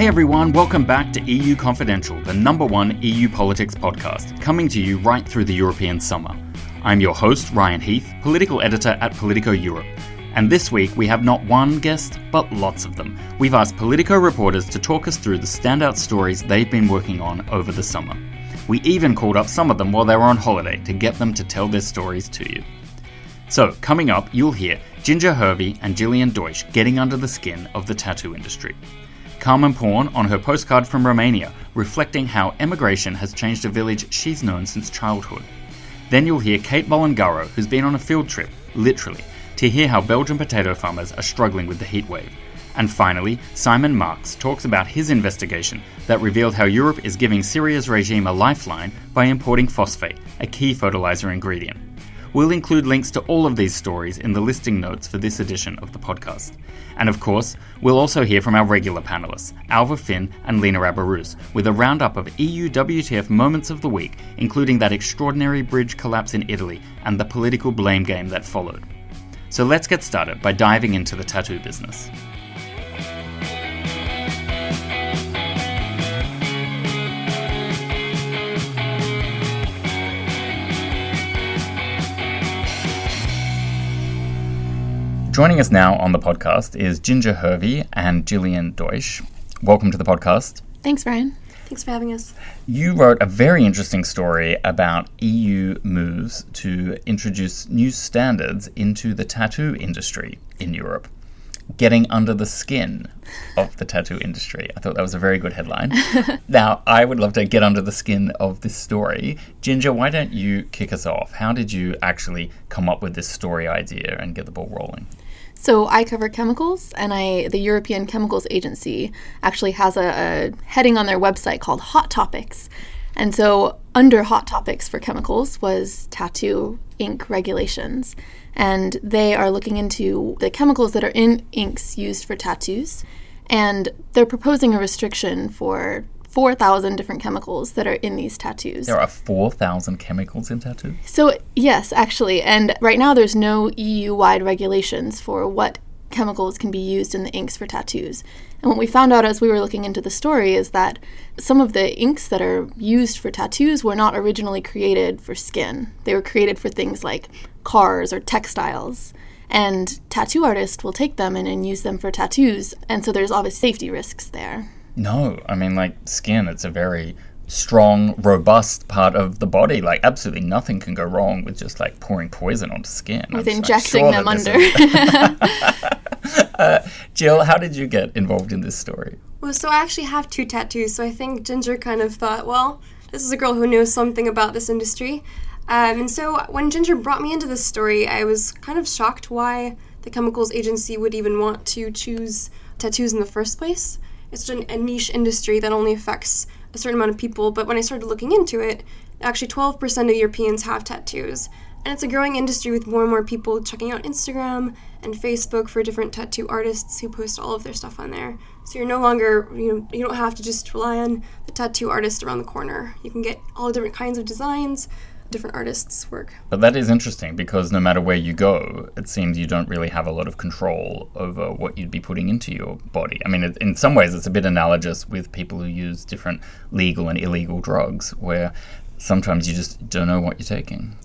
Hey everyone, welcome back to EU Confidential, the number one EU politics podcast, coming to you right through the European summer. I'm your host, Ryan Heath, political editor at Politico Europe. And this week we have not one guest, but lots of them. We've asked Politico reporters to talk us through the standout stories they've been working on over the summer. We even called up some of them while they were on holiday to get them to tell their stories to you. So, coming up, you'll hear Ginger Hervey and Jillian Deutsch getting under the skin of the tattoo industry. Carmen Paun on her postcard from Romania, reflecting how emigration has changed a village she's known since childhood. Then you'll hear Kait Bolangaro, who's been on a field trip, literally, to hear how Belgian potato farmers are struggling with the heatwave. And finally, Simon Marks talks about his investigation that revealed how Europe is giving Syria's regime a lifeline by importing phosphate, a key fertilizer ingredient. We'll include links to all of these stories in the listing notes for this edition of the podcast. And of course, we'll also hear from our regular panelists, Alva Finn and Lina Aburous, with a roundup of EU WTF moments of the week, including that extraordinary bridge collapse in Italy and the political blame game that followed. So let's get started by diving into the tattoo business. Joining us now on the podcast is Ginger Hervey and Jillian Deutsch. Welcome to the podcast. Thanks, Brian. Thanks for having us. You wrote a very interesting story about EU moves to introduce new standards into the tattoo industry in Europe. Getting under the skin of the tattoo industry. I thought that was a very good headline. now, I would love to get under the skin of this story. Ginger, why don't you kick us off? How did you actually come up with this story idea and get the ball rolling? So I cover chemicals, and I the European Chemicals Agency actually has a, a, heading on their website called Hot Topics, and so under Hot Topics for chemicals was tattoo ink regulations, and they are looking into the chemicals that are in inks used for tattoos, and they're proposing a restriction for 4,000 different chemicals that are in these tattoos. There are 4,000 chemicals in tattoos? So, yes, actually. And right now, there's no EU wide regulations for what chemicals can be used in the inks for tattoos. And what we found out as we were looking into the story is that some of the inks that are used for tattoos were not originally created for skin, they were created for things like cars or textiles. And tattoo artists will take them and, and use them for tattoos. And so there's obvious safety risks there. No, I mean, like skin, it's a very strong, robust part of the body. Like, absolutely nothing can go wrong with just like pouring poison onto skin. With I'm injecting sure them under. uh, Jill, how did you get involved in this story? Well, so I actually have two tattoos. So I think Ginger kind of thought, well, this is a girl who knows something about this industry. Um, and so when Ginger brought me into this story, I was kind of shocked why the chemicals agency would even want to choose tattoos in the first place it's such a niche industry that only affects a certain amount of people. But when I started looking into it, actually 12% of Europeans have tattoos. And it's a growing industry with more and more people checking out Instagram and Facebook for different tattoo artists who post all of their stuff on there. So you're no longer, you know, you don't have to just rely on the tattoo artist around the corner. You can get all different kinds of designs, different artists' work. But that is interesting because no matter where you go, it seems you don't really have a lot of control over what you'd be putting into your body. I mean, it, in some ways, it's a bit analogous with people who use different legal and illegal drugs, where sometimes you just don't know what you're taking.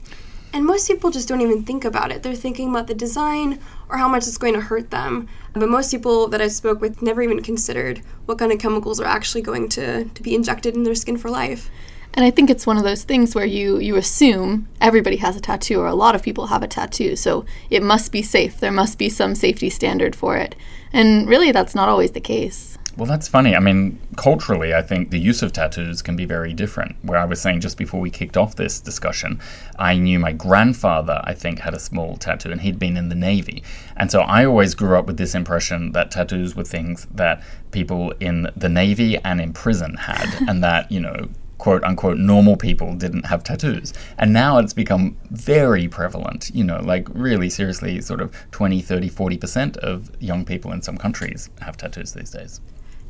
And most people just don't even think about it. They're thinking about the design or how much it's going to hurt them. But most people that I spoke with never even considered what kind of chemicals are actually going to, to be injected in their skin for life. And I think it's one of those things where you you assume everybody has a tattoo or a lot of people have a tattoo, so it must be safe. There must be some safety standard for it. And really that's not always the case. Well, that's funny. I mean, culturally, I think the use of tattoos can be very different. Where I was saying just before we kicked off this discussion, I knew my grandfather, I think, had a small tattoo and he'd been in the Navy. And so I always grew up with this impression that tattoos were things that people in the Navy and in prison had, and that, you know, quote unquote normal people didn't have tattoos. And now it's become very prevalent, you know, like really seriously, sort of 20, 30, 40% of young people in some countries have tattoos these days.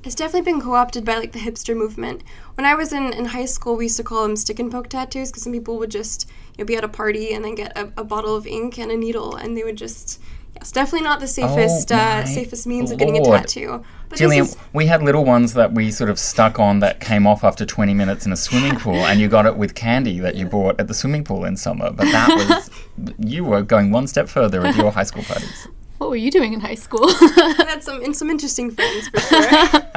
It's definitely been co opted by like the hipster movement. When I was in, in high school, we used to call them stick and poke tattoos because some people would just you know, be at a party and then get a, a bottle of ink and a needle and they would just It's definitely not the safest Oh uh, safest means of getting a tattoo. But Jillian, is, we had little ones that we sort of stuck on that came off after 20 minutes in a swimming pool, and you got it with candy that you bought at the swimming pool in summer. But that was, you were going one step further at your high school parties. What were you doing in high school? I had some and some interesting friends for sure.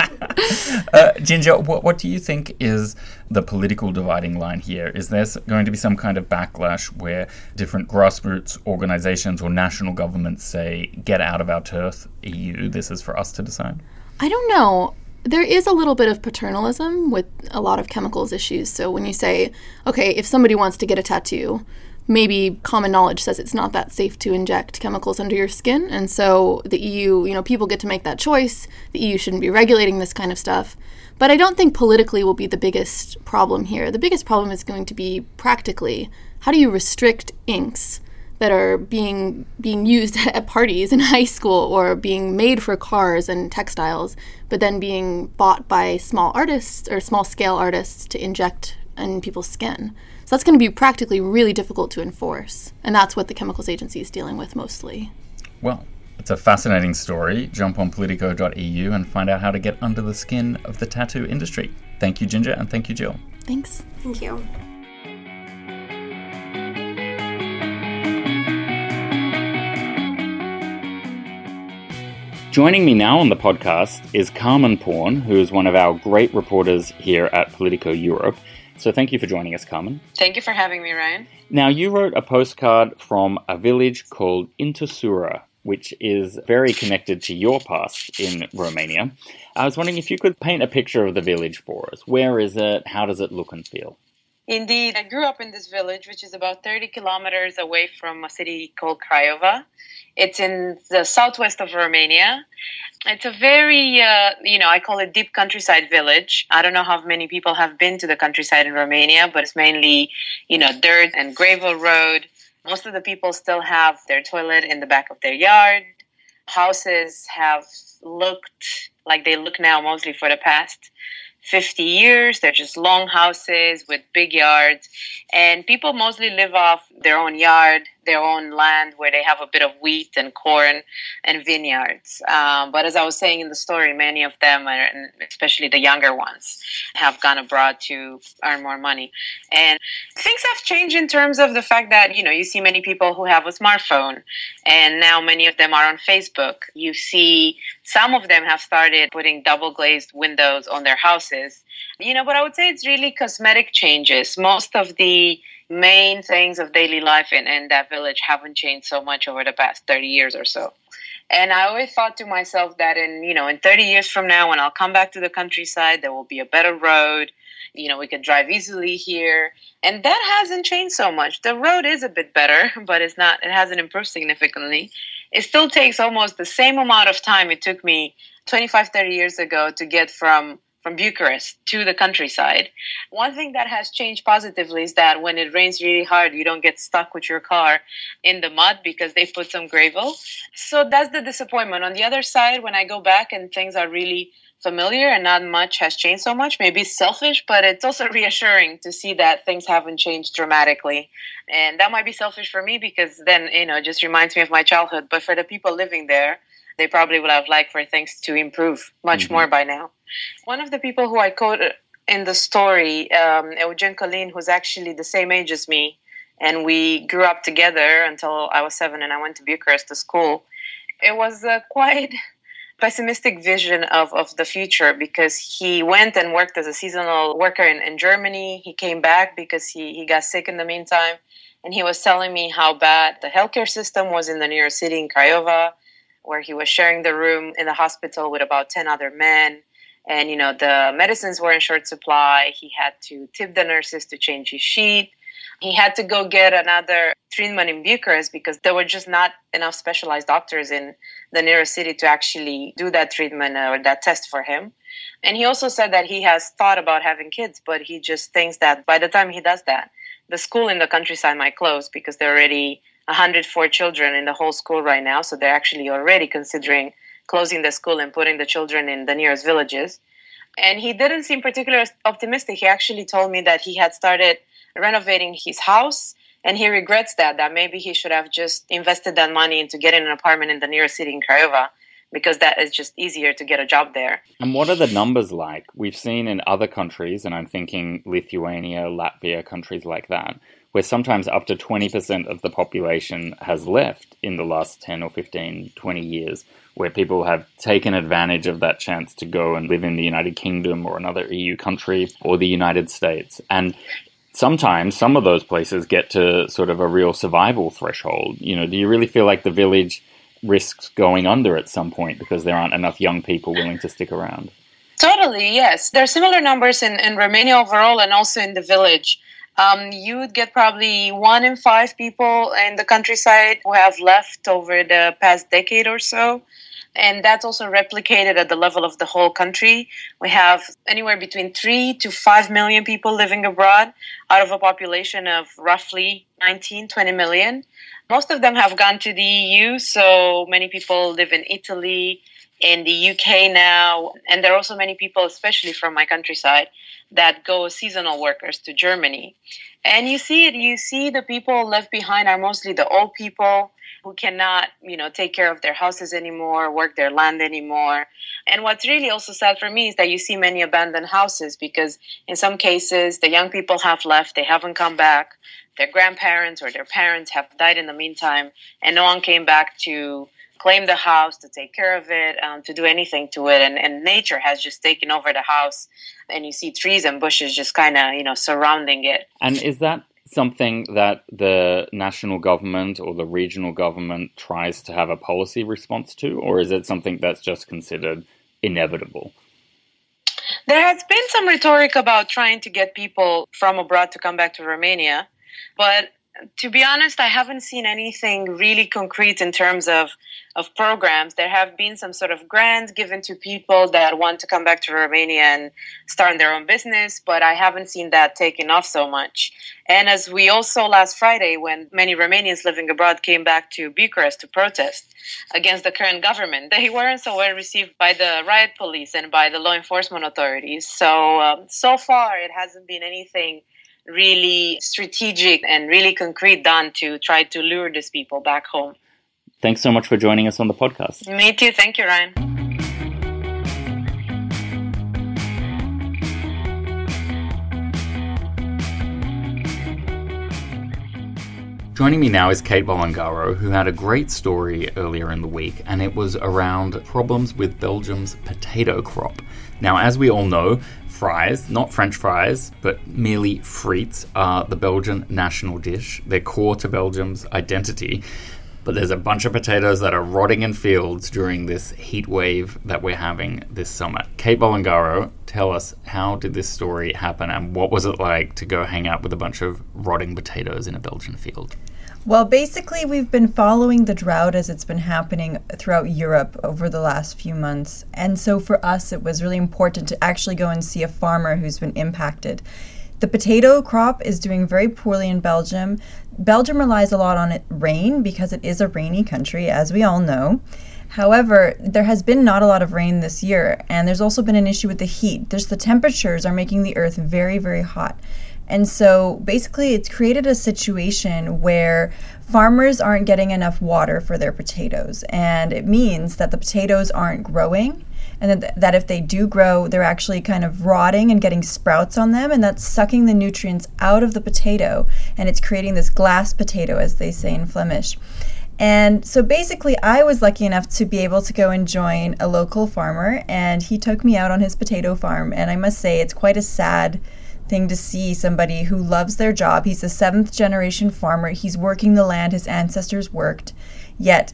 Uh, Ginger, what, what do you think is the political dividing line here? Is there going to be some kind of backlash where different grassroots organizations or national governments say, get out of our turf, EU, this is for us to decide? I don't know. There is a little bit of paternalism with a lot of chemicals issues. So when you say, okay, if somebody wants to get a tattoo, maybe common knowledge says it's not that safe to inject chemicals under your skin. And so the EU, you know, people get to make that choice. The EU shouldn't be regulating this kind of stuff. But I don't think politically will be the biggest problem here. The biggest problem is going to be practically how do you restrict inks that are being being used at parties in high school or being made for cars and textiles, but then being bought by small artists or small scale artists to inject in people's skin. So that's going to be practically really difficult to enforce, and that's what the chemicals agency is dealing with mostly. Well, it's a fascinating story. Jump on politico.eu and find out how to get under the skin of the tattoo industry. Thank you, Ginger, and thank you, Jill. Thanks. Thank you. Joining me now on the podcast is Carmen Paun, who is one of our great reporters here at Politico Europe. So thank you for joining us, Carmen. Thank you for having me, Ryan. Now, you wrote a postcard from a village called Intorsura, which is very connected to your past in Romania. I was wondering if you could paint a picture of the village for us. Where is it? How does it look and feel? Indeed, I grew up in this village, which is about 30 kilometers away from a city called Craiova. It's in the southwest of Romania. It's a very, uh, you know, I call it deep countryside village. I don't know how many people have been to the countryside in Romania, but it's mainly, you know, dirt and gravel road. Most of the people still have their toilet in the back of their yard. Houses have looked like they look now mostly for the past 50 years. They're just long houses with big yards. And people mostly live off their own yard, their own land where they have a bit of wheat and corn and vineyards. Um, but as I was saying in the story, many of them, are, and especially the younger ones, have gone abroad to earn more money. And things have changed in terms of the fact that, you know, you see many people who have a smartphone and now many of them are on Facebook. You see some of them have started putting double glazed windows on their houses. You know, but I would say it's really cosmetic changes. Most of the main things of daily life in, in that village haven't changed so much over the past 30 years or so. And I always thought to myself that in, you know, in 30 years from now, when I'll come back to the countryside, there will be a better road. You know, we can drive easily here. And that hasn't changed so much. The road is a bit better, but it's not, it hasn't improved significantly. It still takes almost the same amount of time it took me 25, 30 years ago to get from from Bucharest to the countryside. One thing that has changed positively is that when it rains really hard, you don't get stuck with your car in the mud because they put some gravel. So that's the disappointment. On the other side, when I go back and things are really familiar and not much has changed so much, maybe selfish, but it's also reassuring to see that things haven't changed dramatically. And that might be selfish for me because then, you know, it just reminds me of my childhood. But for the people living there, they probably would have liked for things to improve much Mhm. more by now. One of the people who I quote in the story, um, Eugen Colin, who's actually the same age as me, and we grew up together until I was seven and I went to Bucharest to school. It was a quite pessimistic vision of, of the future because he went and worked as a seasonal worker in, in Germany. He came back because he, he got sick in the meantime. And he was telling me how bad the healthcare system was in the nearest city in Craiova, where he was sharing the room in the hospital with about 10 other men. And you know the medicines were in short supply. He had to tip the nurses to change his sheet. He had to go get another treatment in bucharest because there were just not enough specialized doctors in the nearest city to actually do that treatment uh, or that test for him. And he also said that he has thought about having kids but he just thinks that by the time he does that the school in the countryside might close because they're already 104 children in the whole school right now so they're actually already considering closing the school and putting the children in the nearest villages. And he didn't seem particularly optimistic. He actually told me that he had started renovating his house and he regrets that that maybe he should have just invested that money into getting an apartment in the nearest city in Craiova because that is just easier to get a job there. And what are the numbers like? We've seen in other countries, and I'm thinking Lithuania, Latvia, countries like that, where sometimes up to 20% of the population has left in the last 10 or 15, 20 years, where people have taken advantage of that chance to go and live in the United Kingdom or another EU country or the United States. And sometimes some of those places get to sort of a real survival threshold. You know, do you really feel like the village risks going under at some point because there aren't enough young people willing to stick around? Totally, yes. There are similar numbers in, in Romania overall and also in the village um, you would get probably one in five people in the countryside who have left over the past decade or so. And that's also replicated at the level of the whole country. We have anywhere between three to five million people living abroad out of a population of roughly 19, 20 million. Most of them have gone to the EU, so many people live in Italy, in the UK now, and there are also many people, especially from my countryside, that go seasonal workers to Germany. And you see it, you see the people left behind are mostly the old people who cannot, you know, take care of their houses anymore, work their land anymore. And what's really also sad for me is that you see many abandoned houses because in some cases the young people have left, they haven't come back. Their grandparents or their parents have died in the meantime, and no one came back to claim the house, to take care of it, um, to do anything to it. And, and nature has just taken over the house, and you see trees and bushes just kind of, you know, surrounding it. And is that something that the national government or the regional government tries to have a policy response to, or is it something that's just considered inevitable? There has been some rhetoric about trying to get people from abroad to come back to Romania, but to be honest, I haven't seen anything really concrete in terms of, of programs. There have been some sort of grants given to people that want to come back to Romania and start their own business, but I haven't seen that taken off so much. And as we all saw last Friday, when many Romanians living abroad came back to Bucharest to protest against the current government, they weren't so well received by the riot police and by the law enforcement authorities. So, um, so far, it hasn't been anything really strategic and really concrete done to try to lure these people back home. Thanks so much for joining us on the podcast. Me too. Thank you, Ryan. Joining me now is Kait Bolangaro, who had a great story earlier in the week, and it was around problems with Belgium's potato crop. Now, as we all know, fries, not French fries, but merely frites, are the Belgian national dish. They're core to Belgium's identity. But there's a bunch of potatoes that are rotting in fields during this heat wave that we're having this summer. Kait Bolangaro, tell us how did this story happen and what was it like to go hang out with a bunch of rotting potatoes in a Belgian field? Well, basically, we've been following the drought as it's been happening throughout Europe over the last few months. And so for us, it was really important to actually go and see a farmer who's been impacted. The potato crop is doing very poorly in Belgium. Belgium relies a lot on it, rain because it is a rainy country, as we all know. However, there has been not a lot of rain this year, and there's also been an issue with the heat. There's the temperatures are making the earth very, very hot. And so basically, it's created a situation where farmers aren't getting enough water for their potatoes. And it means that the potatoes aren't growing. And that, that if they do grow, they're actually kind of rotting and getting sprouts on them. And that's sucking the nutrients out of the potato. And it's creating this glass potato, as they say in Flemish. And so basically, I was lucky enough to be able to go and join a local farmer, and he took me out on his potato farm. And I must say, it's quite a sad thing to see somebody who loves their job. He's a seventh generation farmer. He's working the land his ancestors worked, yet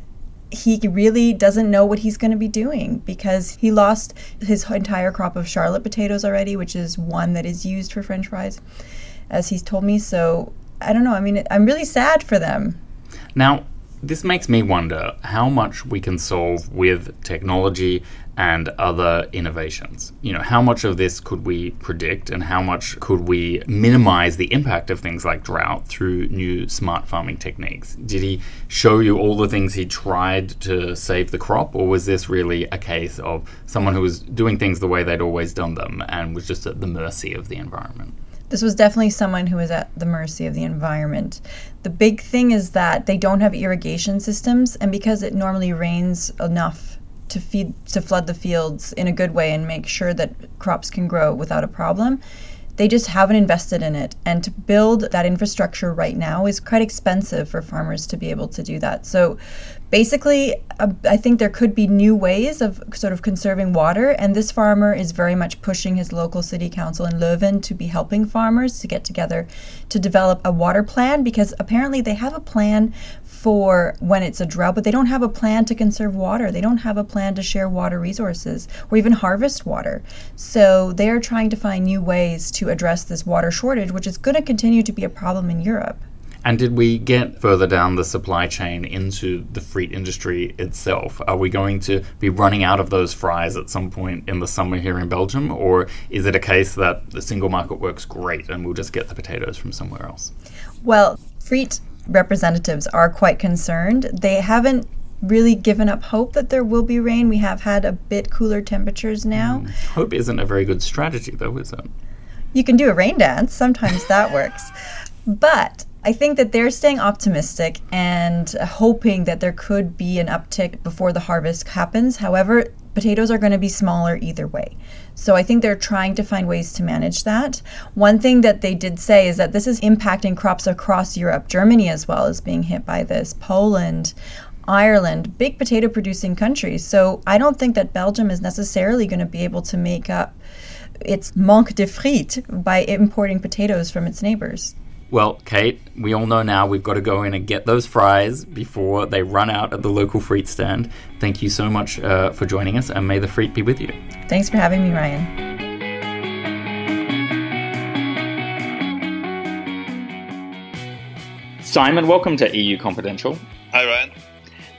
he really doesn't know what he's going to be doing because he lost his entire crop of Charlotte potatoes already, which is one that is used for french fries, as he's told me. So I don't know. I mean, I'm really sad for them. Now, this makes me wonder how much we can solve with technology and other innovations. You know, how much of this could we predict and how much could we minimize the impact of things like drought through new smart farming techniques? Did he show you all the things he tried to save the crop, or was this really a case of someone who was doing things the way they'd always done them and was just at the mercy of the environment? This was definitely someone who was at the mercy of the environment. The big thing is that they don't have irrigation systems, and because it normally rains enough to feed to flood the fields in a good way and make sure that crops can grow without a problem, they just haven't invested in it. And to build that infrastructure right now is quite expensive for farmers to be able to do that. So basically, uh, I think there could be new ways of sort of conserving water. And this farmer is very much pushing his local city council in Leuven to be helping farmers to get together to develop a water plan because apparently they have a plan for when it's a drought, but they don't have a plan to conserve water. They don't have a plan to share water resources or even harvest water. So they're trying to find new ways to address this water shortage, which is going to continue to be a problem in Europe. And did we get further down the supply chain into the frite industry itself? Are we going to be running out of those fries at some point in the summer here in Belgium? Or is it a case that the single market works great and we'll just get the potatoes from somewhere else? Well, frite representatives are quite concerned. They haven't really given up hope that there will be rain. We have had a bit cooler temperatures now. Mm. Hope isn't a very good strategy, though, is it? You can do a rain dance. Sometimes that works. But I think that they're staying optimistic and hoping that there could be an uptick before the harvest happens. However, potatoes are going to be smaller either way. So I think they're trying to find ways to manage that. One thing that they did say is that this is impacting crops across Europe. Germany as well is being hit by this. Poland, Ireland, big potato producing countries. So I don't think that Belgium is necessarily going to be able to make up its manque de frites by importing potatoes from its neighbors. Well, Kate, we all know now we've got to go in and get those fries before they run out at the local frite stand. Thank you so much uh, for joining us, and may the frite be with you. Thanks for having me, Ryan. Simon, welcome to EU Confidential. Hi, Ryan.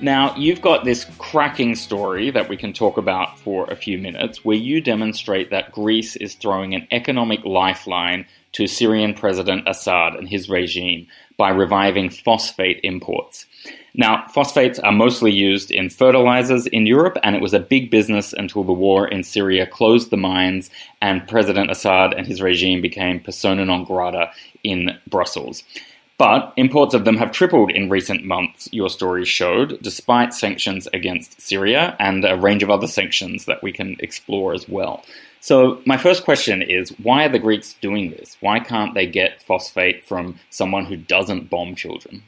Now, you've got this cracking story that we can talk about for a few minutes where you demonstrate that Greece is throwing an economic lifeline to Syrian President Assad and his regime by reviving phosphate imports. Now, phosphates are mostly used in fertilizers in Europe, and it was a big business until the war in Syria closed the mines and President Assad and his regime became persona non grata in Brussels. But imports of them have tripled in recent months, your story showed, despite sanctions against Syria and a range of other sanctions that we can explore as well. So, my first question is why are the Greeks doing this? Why can't they get phosphate from someone who doesn't bomb children?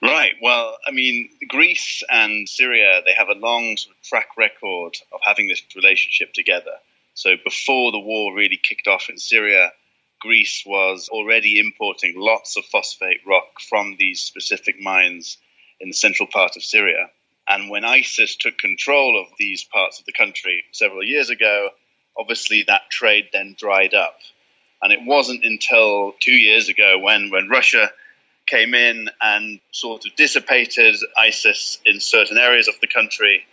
Right. Well, I mean, Greece and Syria, they have a long sort of track record of having this relationship together. So, before the war really kicked off in Syria, Greece was already importing lots of phosphate rock from these specific mines in the central part of Syria. And when ISIS took control of these parts of the country several years ago, obviously that trade then dried up. And it wasn't until two years ago when, when Russia came in and sort of dissipated ISIS in certain areas of the country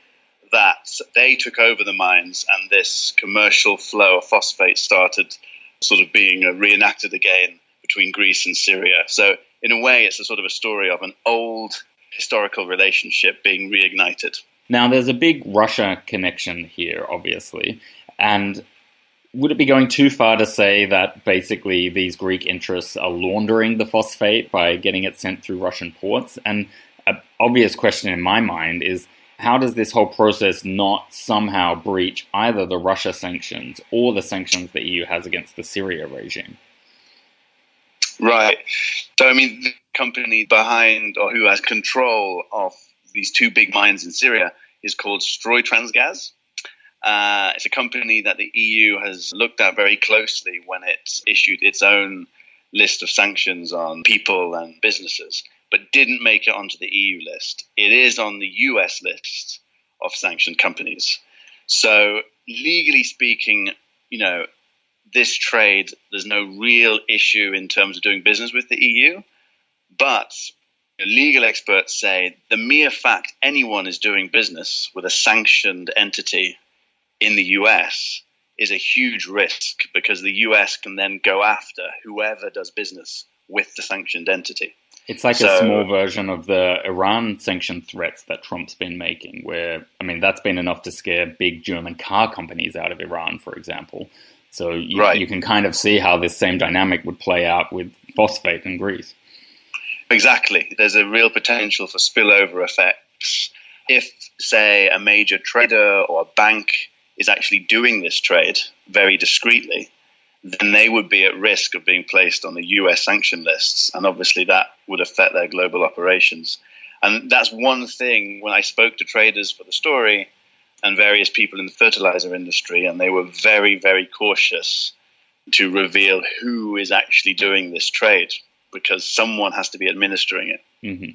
that they took over the mines and this commercial flow of phosphate started sort of being uh, reenacted again between Greece and Syria. So, in a way, it's a sort of a story of an old historical relationship being reignited. Now, there's a big Russia connection here, obviously. And would it be going too far to say that basically these Greek interests are laundering the phosphate by getting it sent through Russian ports? And an obvious question in my mind is how does this whole process not somehow breach either the Russia sanctions or the sanctions the EU has against the Syria regime? Right. So, I mean, the company behind or who has control of these two big mines in Syria is called Stroytransgaz. Uh, it's a company that the EU has looked at very closely when it issued its own list of sanctions on people and businesses, but didn't make it onto the EU list. It is on the US list of sanctioned companies. So, legally speaking, you know, this trade, there's no real issue in terms of doing business with the EU. But legal experts say the mere fact anyone is doing business with a sanctioned entity in the US is a huge risk because the US can then go after whoever does business with the sanctioned entity. It's like so, a small version of the Iran sanction threats that Trump's been making, where, I mean, that's been enough to scare big German car companies out of Iran, for example. So you, Right. you can kind of see how this same dynamic would play out with phosphate in Greece. Exactly. There's a real potential for spillover effects. If, say, a major trader or a bank is actually doing this trade very discreetly, then they would be at risk of being placed on the US sanction lists. And obviously, that would affect their global operations. And that's one thing when I spoke to traders for the story and various people in the fertilizer industry, and they were very, very cautious to reveal who is actually doing this trade because someone has to be administering it. hmm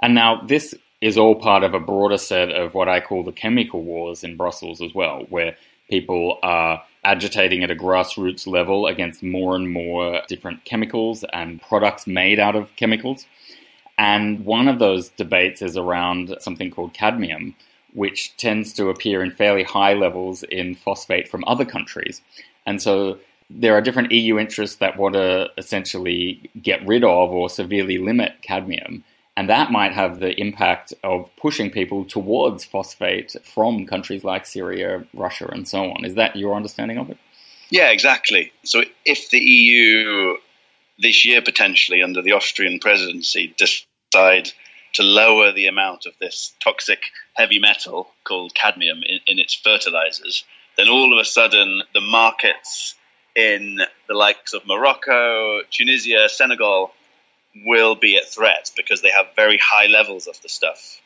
And now this is all part of a broader set of what I call the chemical wars in Brussels as well, where people are agitating at a grassroots level against more and more different chemicals and products made out of chemicals. And one of those debates is around something called cadmium, which tends to appear in fairly high levels in phosphate from other countries. And so there are different EU interests that want to essentially get rid of or severely limit cadmium. And that might have the impact of pushing people towards phosphate from countries like Syria, Russia, and so on. Is that your understanding of it? Yeah, exactly. So if the EU this year potentially under the Austrian presidency decide to lower the amount of this toxic heavy metal called cadmium in, in its fertilizers, then all of a sudden the markets in the likes of Morocco, Tunisia, Senegal will be at threat because they have very high levels of the stuff.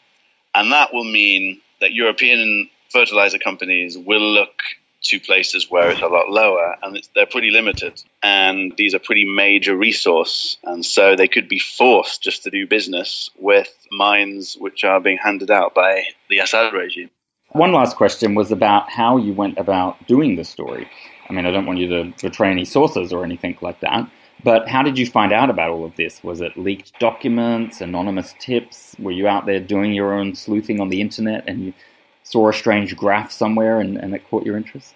And that will mean that European fertilizer companies will look to places where it's a lot lower and they're pretty limited. And these are pretty major resource. And so they could be forced just to do business with mines which are being handed out by the Assad regime. One last question was about how you went about doing the story. I mean, I don't want you to betray any sources or anything like that, but how did you find out about all of this? Was it leaked documents, anonymous tips? Were you out there doing your own sleuthing on the internet and you saw a strange graph somewhere and, and it caught your interest?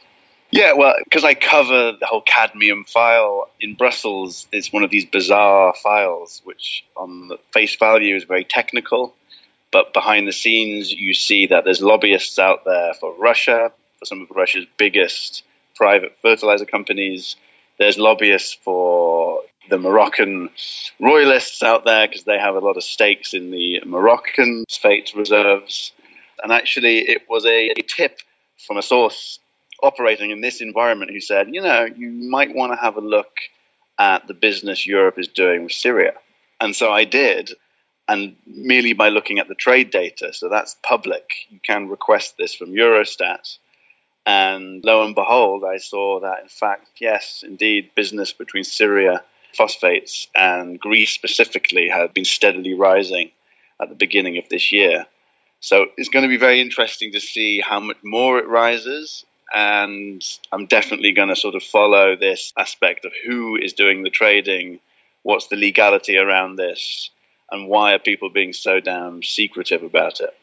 Yeah, well, because I cover the whole cadmium file in Brussels, it's one of these bizarre files, which on the face value is very technical, but behind the scenes, you see that there's lobbyists out there for Russia, for some of Russia's biggest private fertilizer companies. There's lobbyists for the Moroccan royalists out there because they have a lot of stakes in the Moroccan phosphate reserves. And actually, it was a, a tip from a source operating in this environment who said, you know, you might want to have a look at the business Europe is doing with Syria. And so I did. And merely by looking at the trade data, so that's public, you can request this from Eurostat. And lo and behold, I saw that, in fact, yes, indeed, business between Syria, phosphates, and Greece specifically had been steadily rising at the beginning of this year. So it's going to be very interesting to see how much more it rises. And I'm definitely going to sort of follow this aspect of who is doing the trading, what's the legality around this, and why are people being so damn secretive about it.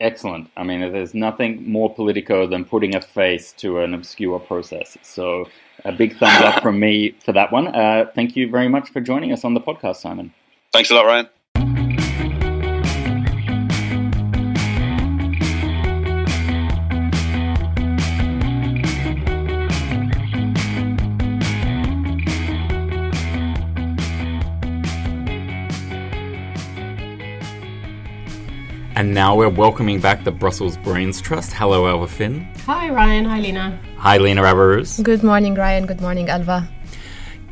Excellent. I mean, there's nothing more politico than putting a face to an obscure process. So, a big thumbs up from me for that one. Uh, thank you very much for joining us on the podcast, Simon. Thanks a lot, Ryan. And now we're welcoming back the Brussels Brains Trust. Hello, Alva Finn. Hi, Ryan. Hi, Lina. Hi, Lina Aburous. Good morning, Ryan. Good morning, Alva.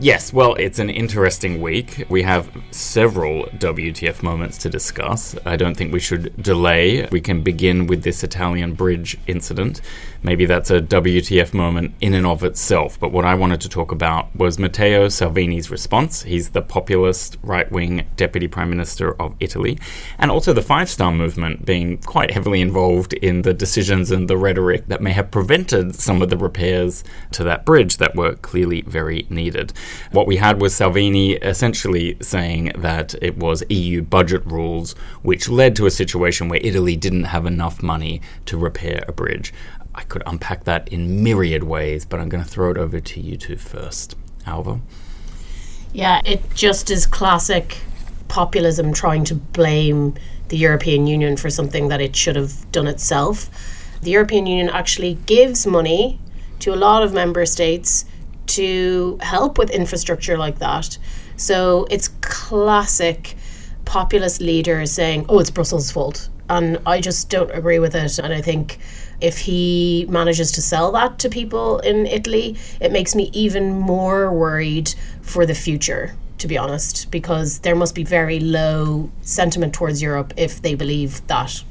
Yes, well, it's an interesting week. We have several WTF moments to discuss. I don't think we should delay. We can begin with this Italian bridge incident. Maybe that's a WTF moment in and of itself. But what I wanted to talk about was Matteo Salvini's response. He's the populist right wing deputy prime minister of Italy, and also the Five Star movement being quite heavily involved in the decisions and the rhetoric that may have prevented some of the repairs to that bridge that were clearly very needed. What we had was Salvini essentially saying that it was EU budget rules which led to a situation where Italy didn't have enough money to repair a bridge. I could unpack that in myriad ways, but I'm going to throw it over to you two first. Alva? Yeah, it just is classic populism trying to blame the European Union for something that it should have done itself. The European Union actually gives money to a lot of member states to help with infrastructure like that. So it's classic populist leaders saying, oh, it's Brussels' fault. And I just don't agree with it. And I think if he manages to sell that to people in Italy, it makes me even more worried for the future, to be honest, because there must be very low sentiment towards Europe if they believe that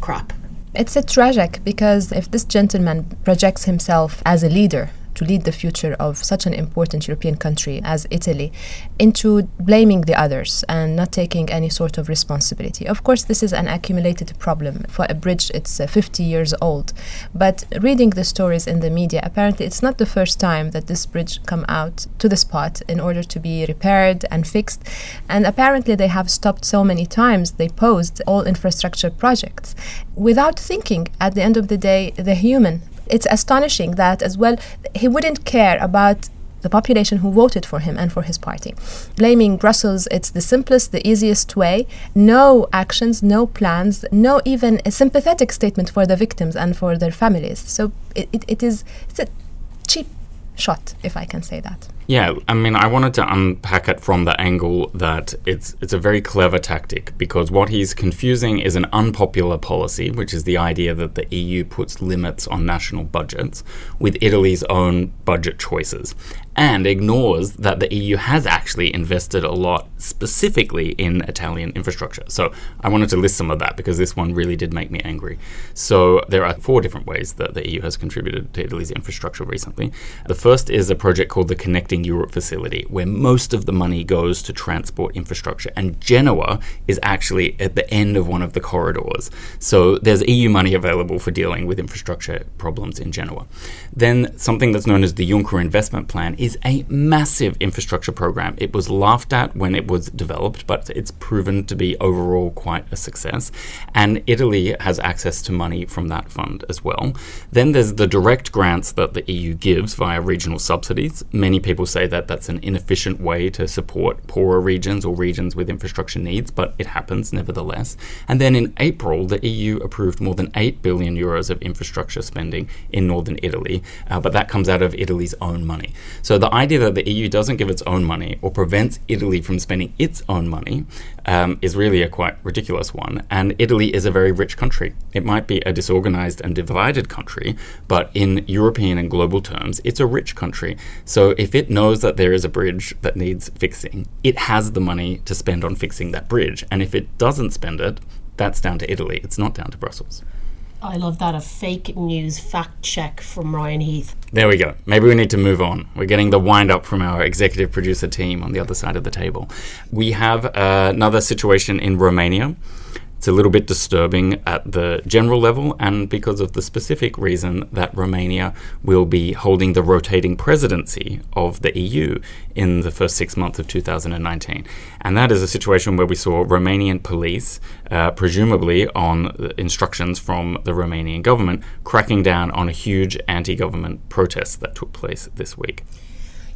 crap. It's a tragic because if this gentleman projects himself as a leader to lead the future of such an important European country as Italy into blaming the others and not taking any sort of responsibility. Of course, this is an accumulated problem. For a bridge, it's uh, 50 years old. But reading the stories in the media, apparently it's not the first time that this bridge come out to the spot in order to be repaired and fixed. And apparently they have stopped so many times, they posed all infrastructure projects without thinking at the end of the day the human it's astonishing that as well he wouldn't care about the population who voted for him and for his party. Blaming Brussels, it's the simplest, the easiest way. No actions, no plans, no even a sympathetic statement for the victims and for their families. So it, it, it is it's a cheap shot, if I can say that. Yeah, I mean, I wanted to unpack it from the angle that it's it's a very clever tactic because what he's confusing is an unpopular policy, which is the idea that the EU puts limits on national budgets, with Italy's own budget choices and ignores that the EU has actually invested a lot specifically in Italian infrastructure. So I wanted to list some of that because this one really did make me angry. So there are four different ways that the EU has contributed to Italy's infrastructure recently. The first is a project called the Connecting Europe Facility, where most of the money goes to transport infrastructure, and Genoa is actually at the end of one of the corridors. So there's EU money available for dealing with infrastructure problems in Genoa. Then something that's known as the Juncker Investment Plan is a massive infrastructure program. It was laughed at when it was developed, but it's proven to be overall quite a success. And Italy has access to money from that fund as well. Then there's the direct grants that the EU gives via regional subsidies. Many people say that that's an inefficient way to support poorer regions or regions with infrastructure needs, but it happens nevertheless. And then in April, the EU approved more than 8 billion euros of infrastructure spending in northern Italy, uh, but that comes out of Italy's own money. So the idea that the EU doesn't give its own money or prevents Italy from spending its own money um, is really a quite ridiculous one. And Italy is a very rich country. It might be a disorganized and divided country, but in European and global terms, it's a rich country. So if it knows that there is a bridge that needs fixing, it has the money to spend on fixing that bridge. And if it doesn't spend it, that's down to Italy. It's not down to Brussels. I love that a fake news fact check from Ryan Heath. There we go. Maybe we need to move on. We're getting the wind up from our executive producer team on the other side of the table. We have uh, another situation in Romania. It's a little bit disturbing at the general level, and because of the specific reason that Romania will be holding the rotating presidency of the EU in the first six months of 2019. And that is a situation where we saw Romanian police, uh, presumably on instructions from the Romanian government, cracking down on a huge anti government protest that took place this week.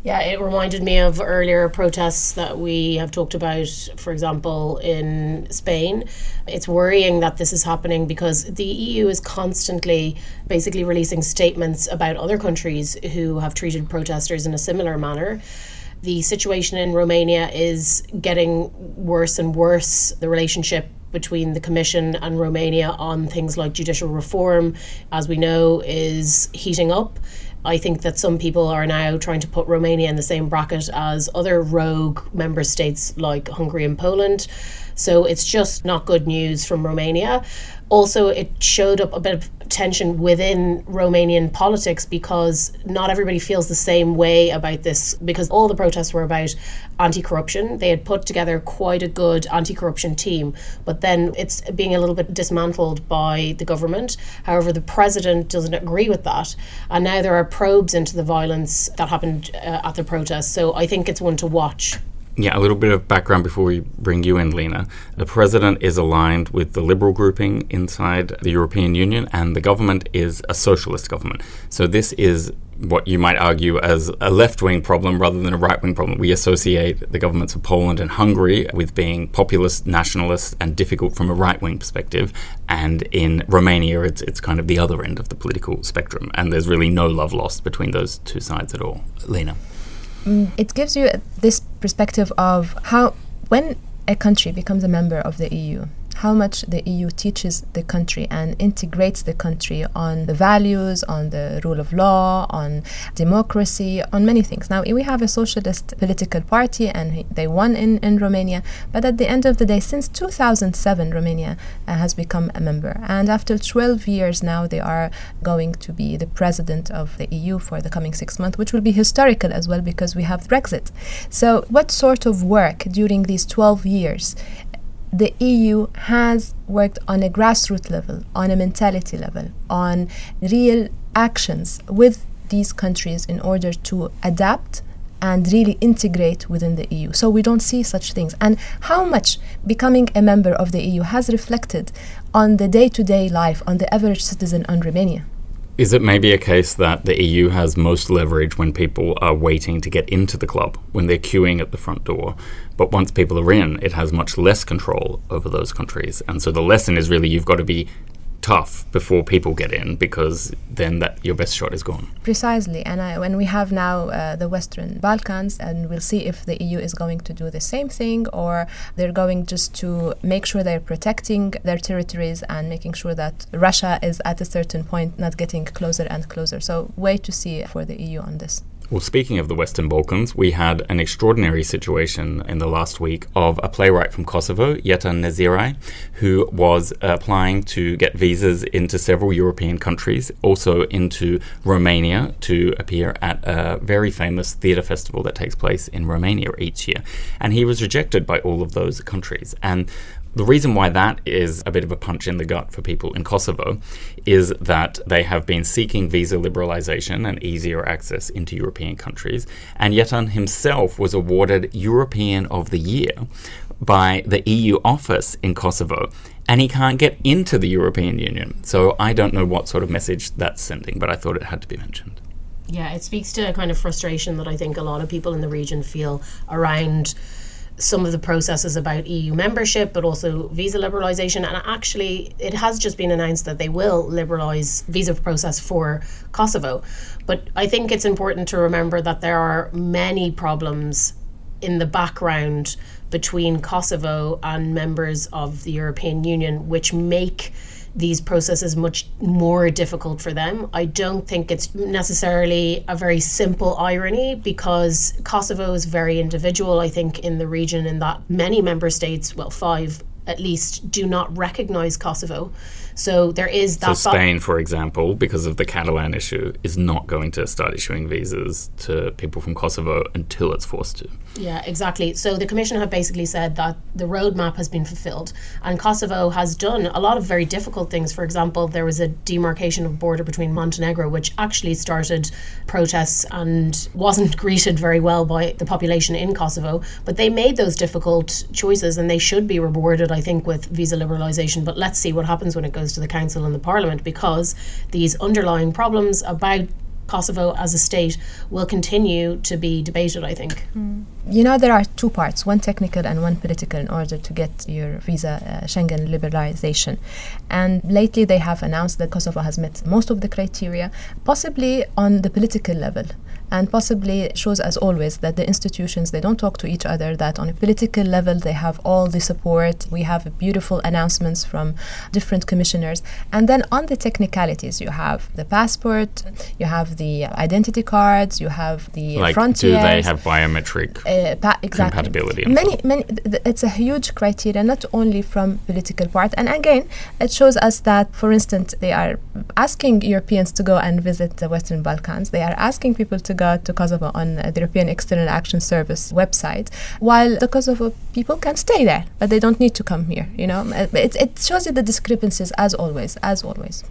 Yeah, it reminded me of earlier protests that we have talked about, for example, in Spain. It's worrying that this is happening because the EU is constantly basically releasing statements about other countries who have treated protesters in a similar manner. The situation in Romania is getting worse and worse. The relationship between the Commission and Romania on things like judicial reform, as we know, is heating up. I think that some people are now trying to put Romania in the same bracket as other rogue member states like Hungary and Poland. So it's just not good news from Romania. Also, it showed up a bit of tension within Romanian politics because not everybody feels the same way about this because all the protests were about anti corruption. They had put together quite a good anti corruption team, but then it's being a little bit dismantled by the government. However, the president doesn't agree with that. And now there are probes into the violence that happened uh, at the protests. So I think it's one to watch. Yeah, a little bit of background before we bring you in, Lina. The president is aligned with the liberal grouping inside the European Union, and the government is a socialist government. So this is what you might argue as a left wing problem rather than a right wing problem. We associate the governments of Poland and Hungary with being populist, nationalist, and difficult from a right wing perspective. And in Romania, it's, it's kind of the other end of the political spectrum. And there's really no love lost between those two sides at all. Lina. Mm, it gives you this perspective of how, when a country becomes a member of the EU, how much the EU teaches the country and integrates the country on the values, on the rule of law, on democracy, on many things. Now, we have a socialist political party and they won in, in Romania, but at the end of the day, since 2007, Romania uh, has become a member. And after 12 years now, they are going to be the president of the EU for the coming six months, which will be historical as well because we have Brexit. So, what sort of work during these 12 years the EU has worked on a grassroots level, on a mentality level, on real actions with these countries in order to adapt and really integrate within the EU. So we don't see such things. And how much becoming a member of the EU has reflected on the day to day life, on the average citizen in Romania. Is it maybe a case that the EU has most leverage when people are waiting to get into the club, when they're queuing at the front door? But once people are in, it has much less control over those countries. And so the lesson is really you've got to be tough before people get in because then that your best shot is gone. Precisely, and I, when we have now uh, the Western Balkans, and we'll see if the EU is going to do the same thing or they're going just to make sure they're protecting their territories and making sure that Russia is at a certain point not getting closer and closer. So wait to see for the EU on this. Well, speaking of the Western Balkans, we had an extraordinary situation in the last week of a playwright from Kosovo, Jeton Neziraj, who was applying to get visas into several European countries, also into Romania to appear at a very famous theatre festival that takes place in Romania each year. And he was rejected by all of those countries. And the reason why that is a bit of a punch in the gut for people in Kosovo is that they have been seeking visa liberalization and easier access into European countries. And Jeton himself was awarded European of the Year by the EU office in Kosovo. And he can't get into the European Union. So I don't know what sort of message that's sending, but I thought it had to be mentioned. Yeah, it speaks to a kind of frustration that I think a lot of people in the region feel around some of the processes about EU membership, but also visa liberalisation. And actually, it has just been announced that they will liberalise visa process for Kosovo. But I think it's important to remember that there are many problems in the background between Kosovo and members of the European Union, which make these processes much more difficult for them. I don't think it's necessarily a very simple irony because Kosovo is very individual, I think, in the region, in that many member states, well, five at least, do not recognize Kosovo. So there is that. So Spain, for example, because of the Catalan issue, is not going to start issuing visas to people from Kosovo until it's forced to. Yeah, exactly. So the Commission have basically said that the roadmap has been fulfilled, and Kosovo has done a lot of very difficult things. For example, there was a demarcation of border between Montenegro, which actually started protests and wasn't greeted very well by the population in Kosovo. But they made those difficult choices, and they should be rewarded, I think, with visa liberalisation. But let's see what happens when it goes to the Council and the Parliament because these underlying problems about Kosovo as a state will continue to be debated, I think. Mm. You know, there are two parts one technical and one political in order to get your visa uh, Schengen liberalization. And lately they have announced that Kosovo has met most of the criteria, possibly on the political level and possibly shows as always that the institutions they don't talk to each other that on a political level they have all the support. We have beautiful announcements from different commissioners. And then on the technicalities you have the passport you have the identity cards you have the like frontiers do they have biometric uh, pa- exactly. compatibility many many th- it's a huge criteria not only from political part. And again it shows us that for instance they are asking Europeans to go and visit the Western Balkans. They are asking people to go to Kosovo on the European External Action Service website, while the Kosovo people can stay there, but they don't need to come here. You know, uh, it, it shows you the discrepancies as always, as always.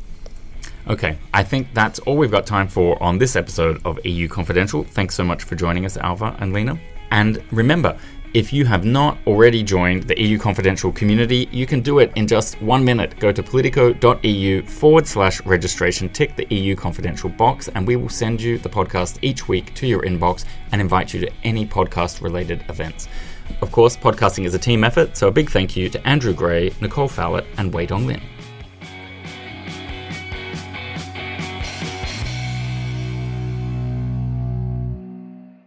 Okay, I think that's all we've got time for on this episode of EU Confidential. Thanks so much for joining us, Alva and Lina. And remember, If you have not already joined the EU Confidential community, you can do it in just one minute. Go to politico.eu forward slash registration, tick the EU Confidential box, and we will send you the podcast each week to your inbox and invite you to any podcast related events. Of course, podcasting is a team effort, so a big thank you to Andrew Gray, Nicole Fowlett, and Wei Dong Lin.